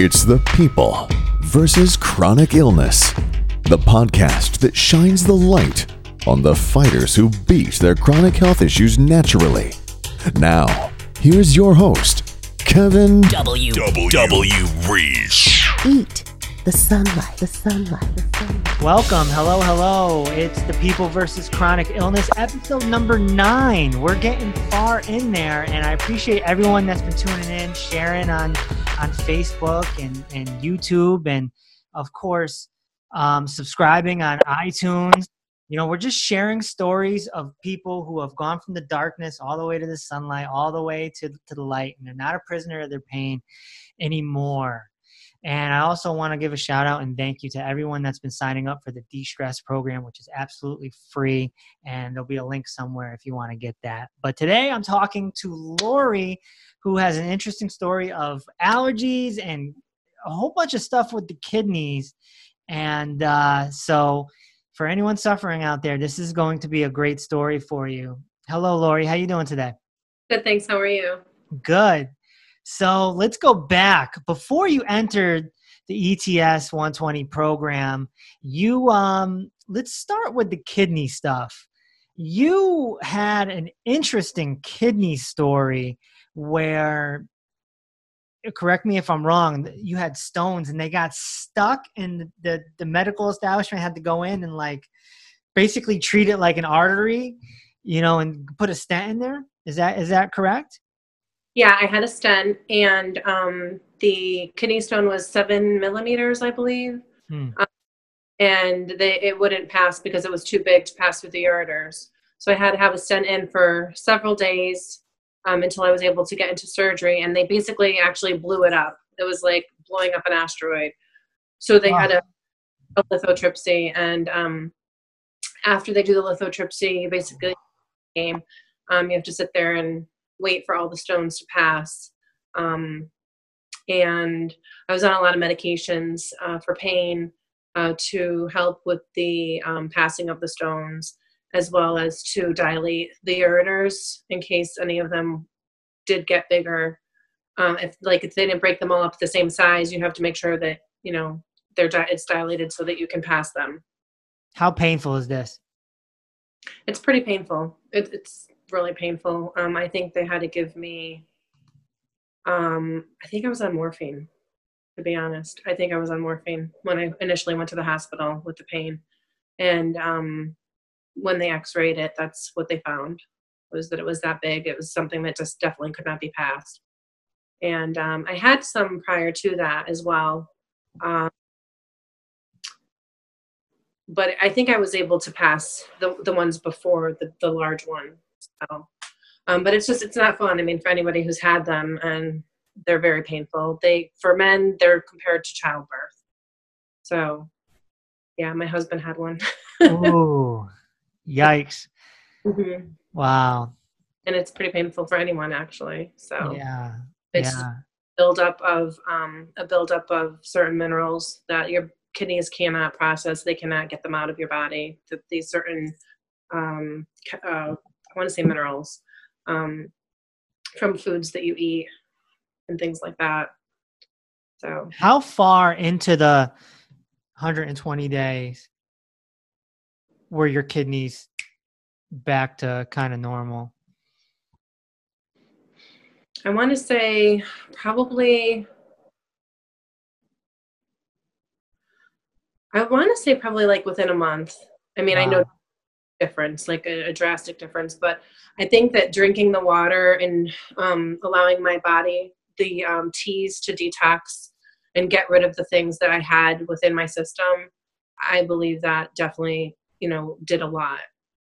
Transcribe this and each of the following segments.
It's the people versus chronic illness. The podcast that shines the light on the fighters who beat their chronic health issues naturally. Now, here's your host, Kevin W. W. W. Reese. Eat the sunlight, the sunlight, the sunlight. Welcome. Hello, hello. It's the People versus Chronic Illness, episode number nine. We're getting far in there, and I appreciate everyone that's been tuning in, sharing on on Facebook and, and YouTube, and of course, um, subscribing on iTunes. You know, we're just sharing stories of people who have gone from the darkness all the way to the sunlight, all the way to, to the light, and they're not a prisoner of their pain anymore. And I also want to give a shout out and thank you to everyone that's been signing up for the de stress program, which is absolutely free. And there'll be a link somewhere if you want to get that. But today I'm talking to Lori, who has an interesting story of allergies and a whole bunch of stuff with the kidneys. And uh, so, for anyone suffering out there, this is going to be a great story for you. Hello, Lori. How you doing today? Good, thanks. How are you? Good. So let's go back. Before you entered the ETS 120 program, you um let's start with the kidney stuff. You had an interesting kidney story where correct me if I'm wrong, you had stones and they got stuck and the, the, the medical establishment had to go in and like basically treat it like an artery, you know, and put a stent in there. Is that is that correct? Yeah, I had a stent, and um, the kidney stone was seven millimeters, I believe, Hmm. um, and they, it wouldn't pass because it was too big to pass through the ureters. So I had to have a stent in for several days um, until I was able to get into surgery, and they basically actually blew it up. It was like blowing up an asteroid. So they had a, a lithotripsy, and um, after they do the lithotripsy, you basically game. Um, you have to sit there and wait for all the stones to pass. Um, and I was on a lot of medications uh, for pain uh, to help with the um, passing of the stones, as well as to dilate the ureters in case any of them did get bigger. Um, if like if they didn't break them all up the same size, you have to make sure that you know they're di- it's dilated so that you can pass them. How painful is this? It's pretty painful. It, it's really painful. Um, I think they had to give me. Um, I think I was on morphine. To be honest, I think I was on morphine when I initially went to the hospital with the pain, and um, when they X-rayed it, that's what they found was that it was that big. It was something that just definitely could not be passed. And um, I had some prior to that as well. Um, but I think I was able to pass the the ones before the the large one. So, um, but it's just it's not fun. I mean, for anybody who's had them, and they're very painful. They for men they're compared to childbirth. So, yeah, my husband had one. Ooh, yikes! Mhm. Wow. And it's pretty painful for anyone actually. So Yeah. it's yeah. buildup of um, a buildup of certain minerals that your kidneys cannot process. They cannot get them out of your body. That these certain, um, uh, I want to say minerals, um, from foods that you eat and things like that. So How far into the 120 days were your kidneys back to kind of normal? I want to say probably. I want to say probably like within a month. I mean, I know Wow. Difference, like a, a drastic difference. But I think that drinking the water and um, allowing my body the um, teas to detox and get rid of the things that I had within my system, I believe that definitely, you know, did a lot.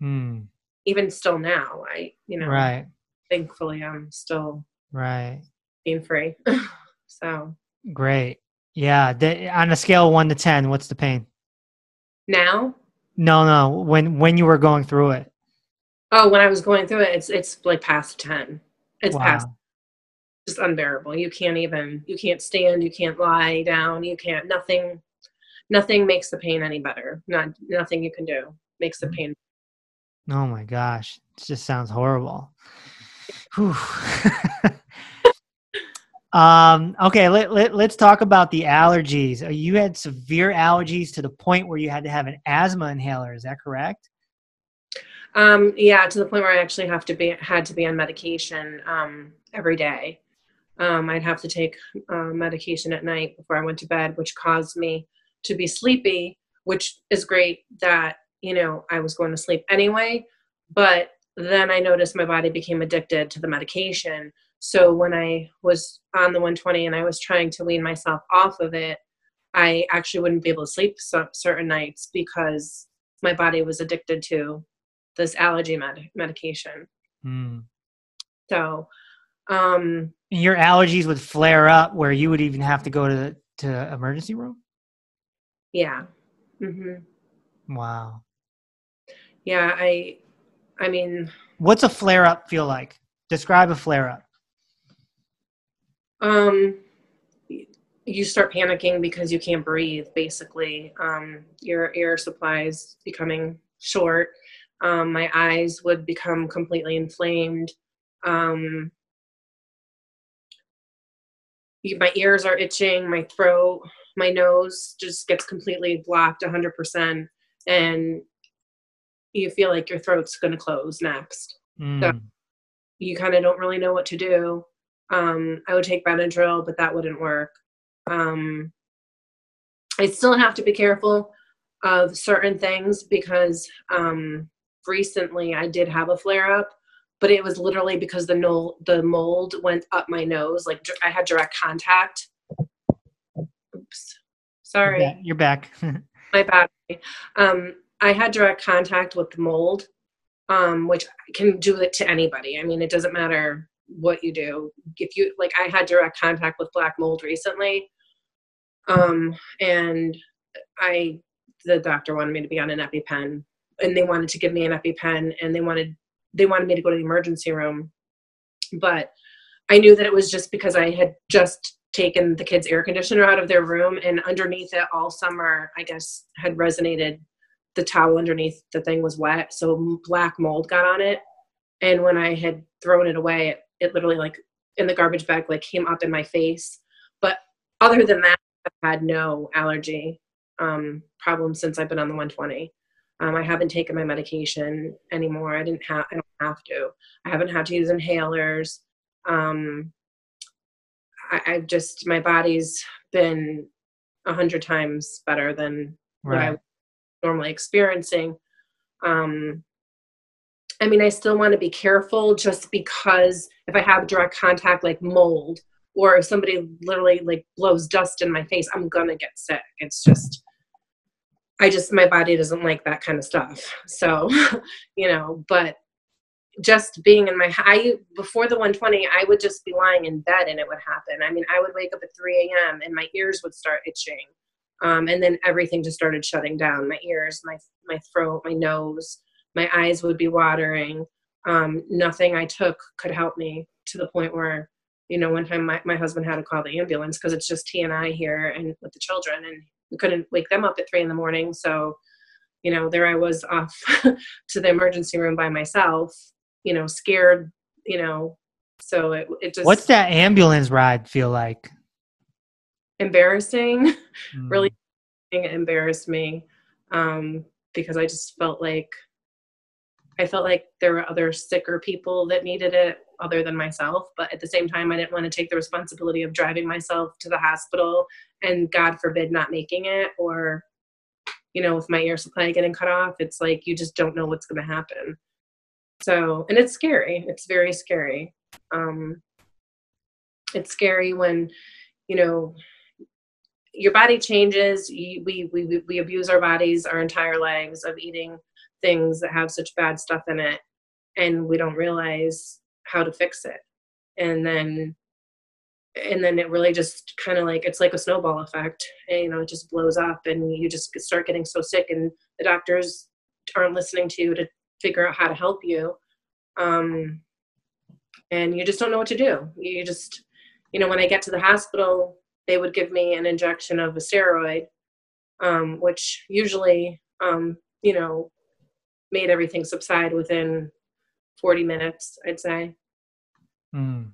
Hmm. Even still now, I, you know, Right. thankfully I'm still Right. pain free. so Great. Yeah. On a scale of one to ten, what's the pain? now, No, no. When when you were going through it. oh, when I was going through it, it's it's like past ten. It's wow. past just unbearable. You can't even you can't stand, you can't lie down, you can't nothing nothing makes the pain any better. Not nothing you can do makes the mm-hmm. pain. Oh my gosh. It just sounds horrible. Um, okay, let, let, let's talk about the allergies. Uh, You had severe allergies to the point where you had to have an asthma inhaler. Is that correct? Um, yeah, to the point where I actually have to be had to be on medication um, every day. Um, I'd have to take uh, medication at night before I went to bed, which caused me to be sleepy. Which is great that you know I was going to sleep anyway, but then I noticed my body became addicted to the medication. So when I was on the 120 and I was trying to wean myself off of it, I actually wouldn't be able to sleep so, certain nights because my body was addicted to this allergy med- medication. Hmm. So, um, your allergies would flare up where you would even have to go to the to emergency room. yeah, hmm Wow. yeah. I, I mean, What's a flare up feel like? Describe a flare up. Um, you start panicking because you can't breathe. Basically, um, your air supplies becoming short. Um, my eyes would become completely inflamed. Um, my ears are itching. My throat, my nose just gets completely blocked 100%, and you feel like your throat's going to close next. Hmm. you kind of don't really know what to do. Um, I would take Benadryl, but that wouldn't work. Um, I still have to be careful of certain things because um, recently I did have a flare up, but it was literally because the no- the mold went up my nose. Like I had direct contact. Oops, sorry you're back. my battery. Um, I had direct contact with the mold, um, which can do it to anybody. I mean, it doesn't matter what you do. If you like, I had direct contact with black mold recently, um, and I the doctor wanted me to be on an EpiPen, and they wanted to give me an EpiPen, and they wanted they wanted me to go to the emergency room, but I knew that it was just because I had just taken the kids' air conditioner out of their room, and underneath it all summer, I guess, had resonated. The towel underneath the thing was wet, so black mold got on it. And when I had thrown it away, it, it literally like in the garbage bag like came up in my face. But other than that, I've had no allergy um, problems since I've been on the 120. Um, I haven't taken my medication anymore. I didn't have. I don't have to. I haven't had to use inhalers. Um, I, I've just my body's been a hundred times better than what I right. was normally experiencing. Um, I mean, I still want to be careful just because if I have direct contact like mold or if somebody literally like blows dust in my face, I'm gonna get sick. It's just I just my body doesn't like that kind of stuff. So, you know, but just being in my I before the 120, I would just be lying in bed and it would happen. I mean, I would wake up at 3 a.m. and my ears would start itching, um, and then everything just started shutting down. My ears, my my throat, my nose, my eyes would be watering. Um, nothing I took could help me to the point where, you know, one time my, my husband had to call the ambulance because it's just he and I here and with the children, and we couldn't wake them up at three in the morning. So, you know, there I was off to the emergency room by myself, you know, scared, you know. So it it just What's that ambulance ride feel like? embarrassing. Hmm. really embarrassed me um, because I just felt like I felt like there were other sicker people that needed it other than myself. But at the same time, I didn't want to take the responsibility of driving myself to the hospital and God forbid not making it or you know with my air supply getting cut off it's like you just don't know what's going to happen. So and it's scary. It's very scary. Um it's scary when you know your body changes. You, we, we we abuse our bodies our entire lives of eating things that have such bad stuff in it and we don't realize how to fix it. And then and then it really just kind of like it's like a snowball effect and, you know it just blows up and you just start getting so sick and the doctors aren't listening to you to figure out how to help you. Um, and you just don't know what to do. You just you know when i get to the hospital they would give me an injection of a steroid um, which usually um, you know made everything subside within 40 minutes i'd say Hmm.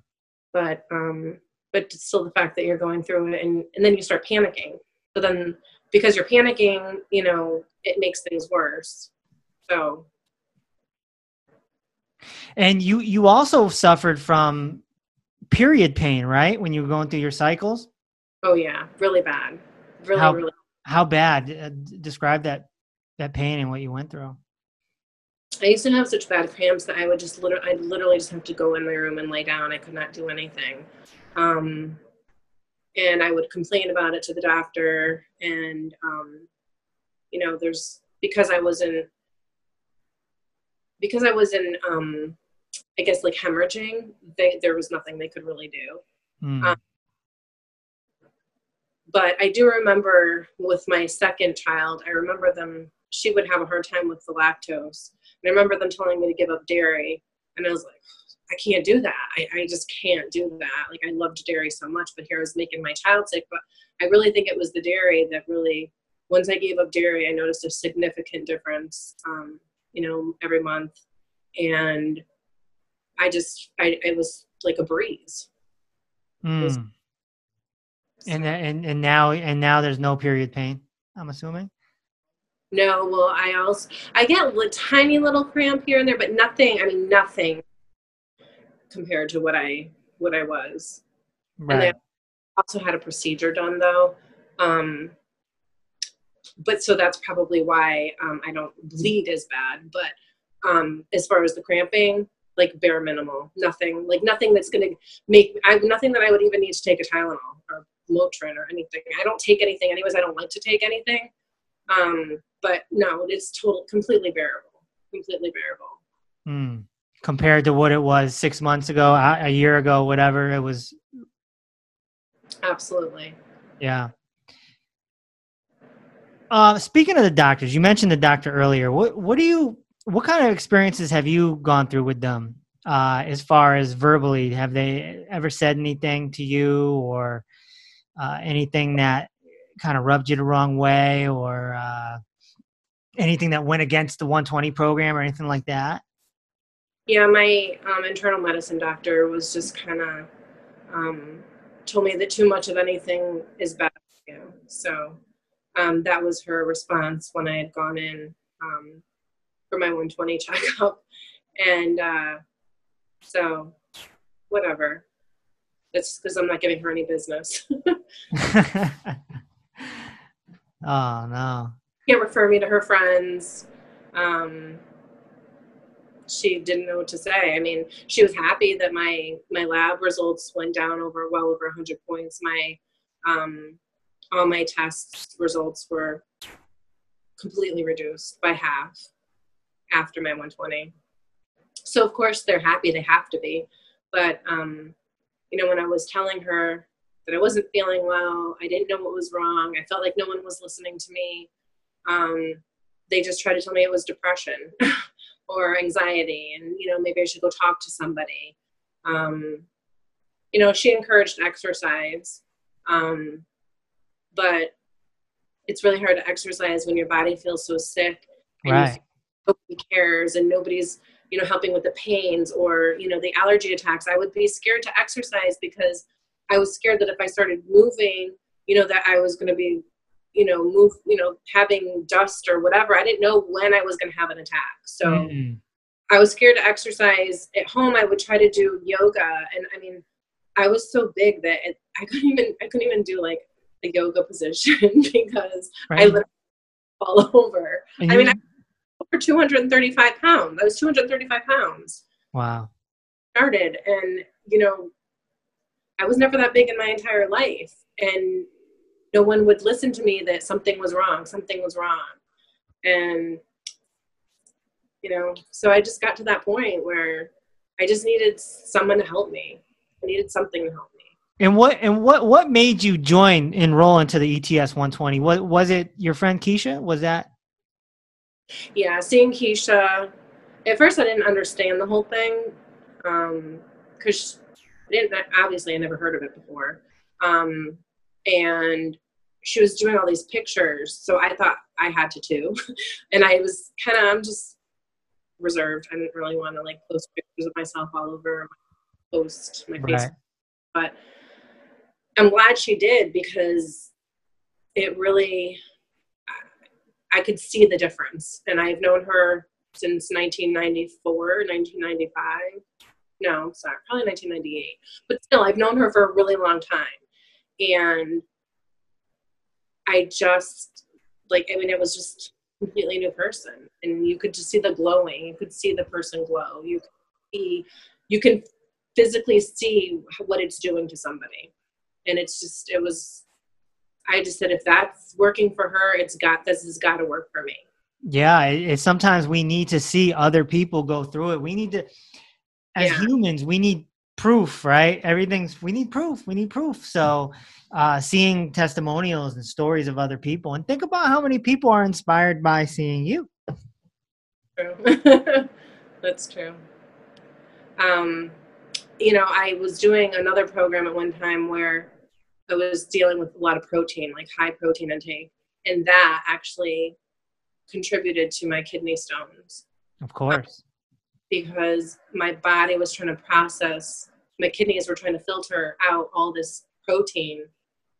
but um but still the fact that you're going through it and, and then you start panicking. So then because you're panicking, you know, it makes things worse. So And you you also suffered from period pain, right? When you were going through your cycles. oh yeah, really bad. Really, How- really How bad? Uh, describe that that pain and what you went through. I used to have such bad cramps that I would just literally, I'd literally just have to go in my room and lay down. I could not do anything. Um, and I would complain about it to the doctor. And, um, you know, there's, because I was in, because I was in, um, I guess like hemorrhaging, they, there was nothing they could really do. Um, but I do remember with my second child, I remember them, she would have a hard time with the lactose. And I remember them telling me to give up dairy. And I was like, I can't do that. I, I just can't do that. Like, I loved dairy so much, but here I was making my child sick. But I really think it was the dairy that really, once I gave up dairy, I noticed a significant difference, um, you know, every month. And I just, I, it was like a breeze. was- Hmm. And tha- and and now and now there's no period pain. I'm assuming. No, well, I also I get a tiny little cramp here and there, but nothing. I mean, nothing compared to what I what I was. And Right. then also had a procedure done though, um, but so that's probably why um, I don't bleed as bad. But um, as far as the cramping, like bare minimal, nothing, like nothing that's gonna make I nothing that I would even need to take a Tylenol or Motrin or anything. I don't take anything anyways. I don't like to take anything. Um, but no, it's total completely bearable, completely bearable. Hmm. Compared to what it was six months ago, a a year ago, whatever it was. Absolutely. Yeah. Uh, speaking of the doctors, you mentioned the doctor earlier. What what do you what kind of experiences have you gone through with them? Uh, as far as verbally, have they ever said anything to you or uh, anything that kind of rubbed you the wrong way or uh, anything that went against the 120 program or anything like that? Yeah, my um, internal medicine doctor was just kind of um, told me that too much of anything is bad for you. So um, that was her response when I had gone in um, for my 120 checkup, and uh, so whatever. That's because I'm not giving her any business. oh no. can't refer me to her friends. Um, she didn't know what to say. I mean, she was happy that my my lab results went down over well over 100 points. My um, all my test results were completely reduced by half after my 120. So of course they're happy. They have to be. But um, you know, when I was telling her that I wasn't feeling well, I didn't know what was wrong. I felt like no one was listening to me um, they just tried to tell me it was depression or anxiety and you know maybe i should go talk to somebody um, you know she encouraged exercise um, but it's really hard to exercise when your body feels so sick and Right. nobody cares and nobody's you know helping with the pains or you know the allergy attacks i would be scared to exercise because i was scared that if i started moving you know that i was going to be you know move you know having dust or whatever. I didn't know when i was going to have an attack. So Mm. i was scared to exercise at home. I would try to do yoga. And i mean i was so big that it, i couldn't even i couldn't even do like a yoga position because i literally fall over. And I mean, you- over 235 pounds. I was 235 pounds. Wow. started. And you know i was never that big in my entire life and no one would listen to me that something was wrong something was wrong and you know so i just got to that point where i just needed someone to help me i needed something to help me And what and what what made you join enroll into the ETS 120? What was it? Your friend Keisha? Was that? yeah seeing keisha at first i didn't understand the whole thing um because didn't obviously i never heard of it before um and she was doing all these pictures so i thought i had to too and i was kind of i'm just reserved i didn't really want to like post pictures of myself all over my post my Right. facebook but I'm glad she did because it really, I could see the difference. And I've known her since 1994, 1995. No, sorry, probably 1998. But still, I've known her for a really long time. And I just, like, I mean, it was just completely new person. And you could just see the glowing. You could see the person glow. You could see, you can physically see what it's doing to somebody. And it's just, it was, I just said, if that's working for her, it's got, this has got to work for me. Yeah, it, it, sometimes we need to see other people go through it. We need to, as Yeah. humans, we need proof, right? Everything's we need proof. We need proof. So, uh, seeing testimonials and stories of other people, and think about how many people are inspired by seeing you. True. That's true. Um, you know, I was doing another program at one time where I was dealing with a lot of protein, like high protein intake, and that actually contributed to my kidney stones Of course. Because my body was trying to process, my kidneys were trying to filter out all this protein,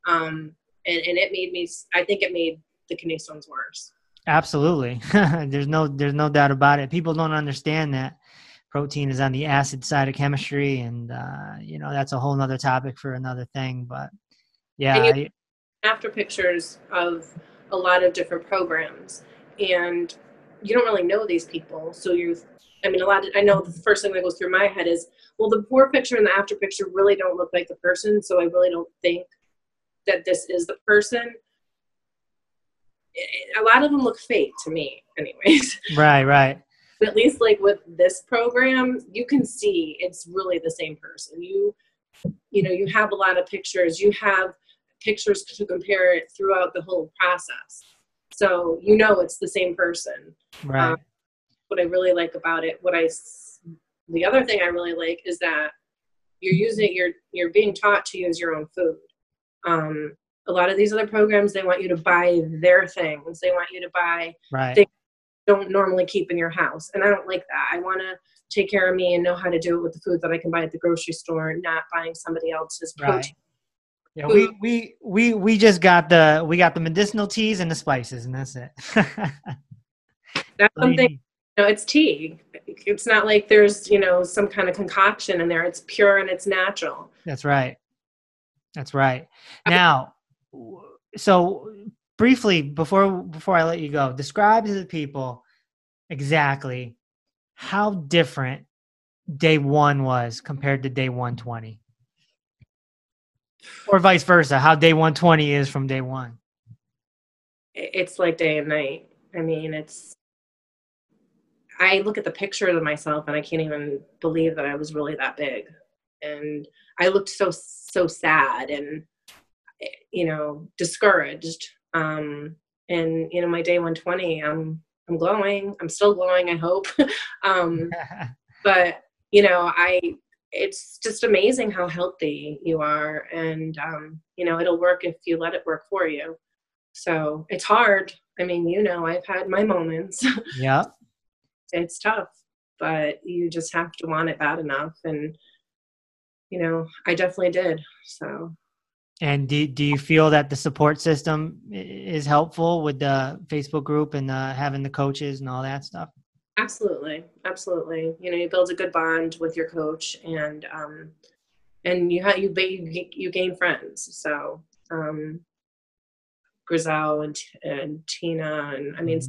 um, and, and it made me. I think it made the kidney stones worse. Absolutely. there's no there's no doubt about it. People don't understand that protein is on the acid side of chemistry, and uh, you know that's a whole nother topic for another thing. But yeah, you- I- after pictures of a lot of different programs and you don't really know these people so you i mean a lot of, i know the first thing that goes through my head is well the before picture and the after picture really don't look like the person so i really don't think that this is the person. A lot of them look fake to me anyways. Right, right. but at least like with this program you can see it's really the same person. You you know you have a lot of pictures. You have pictures to compare it throughout the whole process so you know it's the same person Right. Um, what i really like about it what i the other thing i really like is that you're using you're you're being taught to use your own food um a lot of these other programs they want you to buy their things they want you to buy right. they- don't normally keep in your house. And I don't like that. I want to take care of me and know how to do it with the food that I can buy at the grocery store, not buying somebody else's Right. Yeah, we, we we we just got the we got the medicinal teas and the spices, and that's it. That's something, you know, it's tea. It's not like there's, you know, some kind of concoction in there. It's pure and it's natural. That's right. That's right. Now, so briefly before before I let you go, describe to the people exactly how different day one was compared to day 120 or vice versa how day 120 is from day one It's like day and night. I mean, it's, I look at the picture of myself and I can't even believe that I was really that big. And I looked so, so sad and, you know, discouraged. Um, and, you know, my day 120, I'm, I'm glowing. I'm still glowing, I hope. um, but you know i it's just amazing how healthy you are and um, you know it'll work if you let it work for you. So it's hard. I mean you know i've had my moments. Yeah. It's tough but you just have to want it bad enough and you know i definitely did so. And do, do you feel that the support system is helpful with the facebook group and uh, having the coaches and all that stuff absolutely absolutely. You know you build a good bond with your coach and um and you have you you, you gain friends. So um Grizel and and Tina and I mean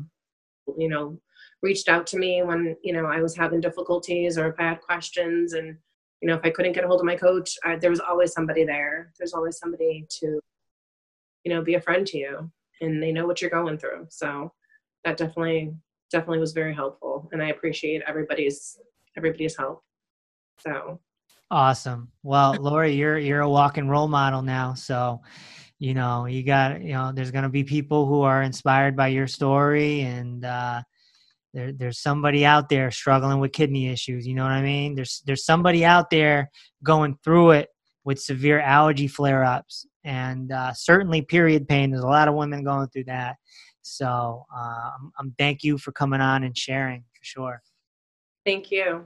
you know reached out to me when you know I was having difficulties or if I had questions and you know if I couldn't get a hold of my coach I, there was always somebody there. There's always somebody to you know be a friend to you and they know what you're going through. So that definitely definitely was very helpful and I appreciate everybody's everybody's help so Awesome. Well, Lori, you're you're a walking role model now. So, you know, you got you know, there's gonna be people who are inspired by your story, and uh, there there's somebody out there struggling with kidney issues. You know what I mean? There's there's somebody out there going through it with severe allergy flare ups, and uh, certainly period pain. There's a lot of women going through that. So, uh, I'm, I'm thank you for coming on and sharing for sure. thank you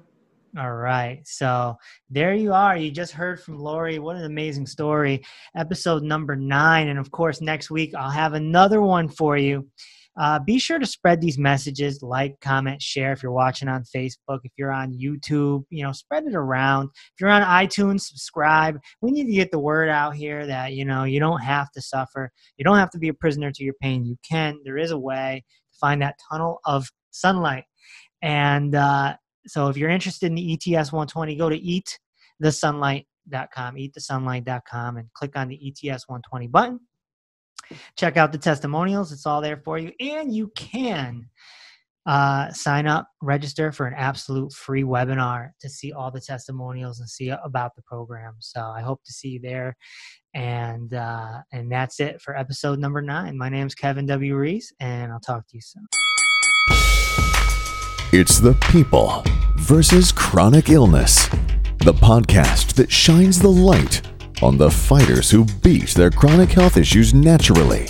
All right. So there you are. You just heard from Lori. What an amazing story. Episode number nine. And of course, next week I'll have another one for you. Uh, be sure to spread these messages, like, comment, share if you're watching on Facebook. If you're on YouTube, you know, spread it around. If you're on iTunes, subscribe. We need to get the word out here that, you know, you don't have to suffer. You don't have to be a prisoner to your pain. You can. There is a way to find that tunnel of sunlight. And uh, so if you're interested in the ETS 120, go to eatthesunlight.com, eatthesunlight.com, and click on the ETS 120 button. Check out the testimonials, it's all there for you. And you can uh, sign up, register for an absolute free webinar to see all the testimonials and see about the program. So I hope to see you there. And uh, and that's it for episode number nine. My name's Kevin W. Reese, and I'll talk to you soon. It's the people versus chronic illness, the podcast that shines the light on the fighters who beat their chronic health issues naturally.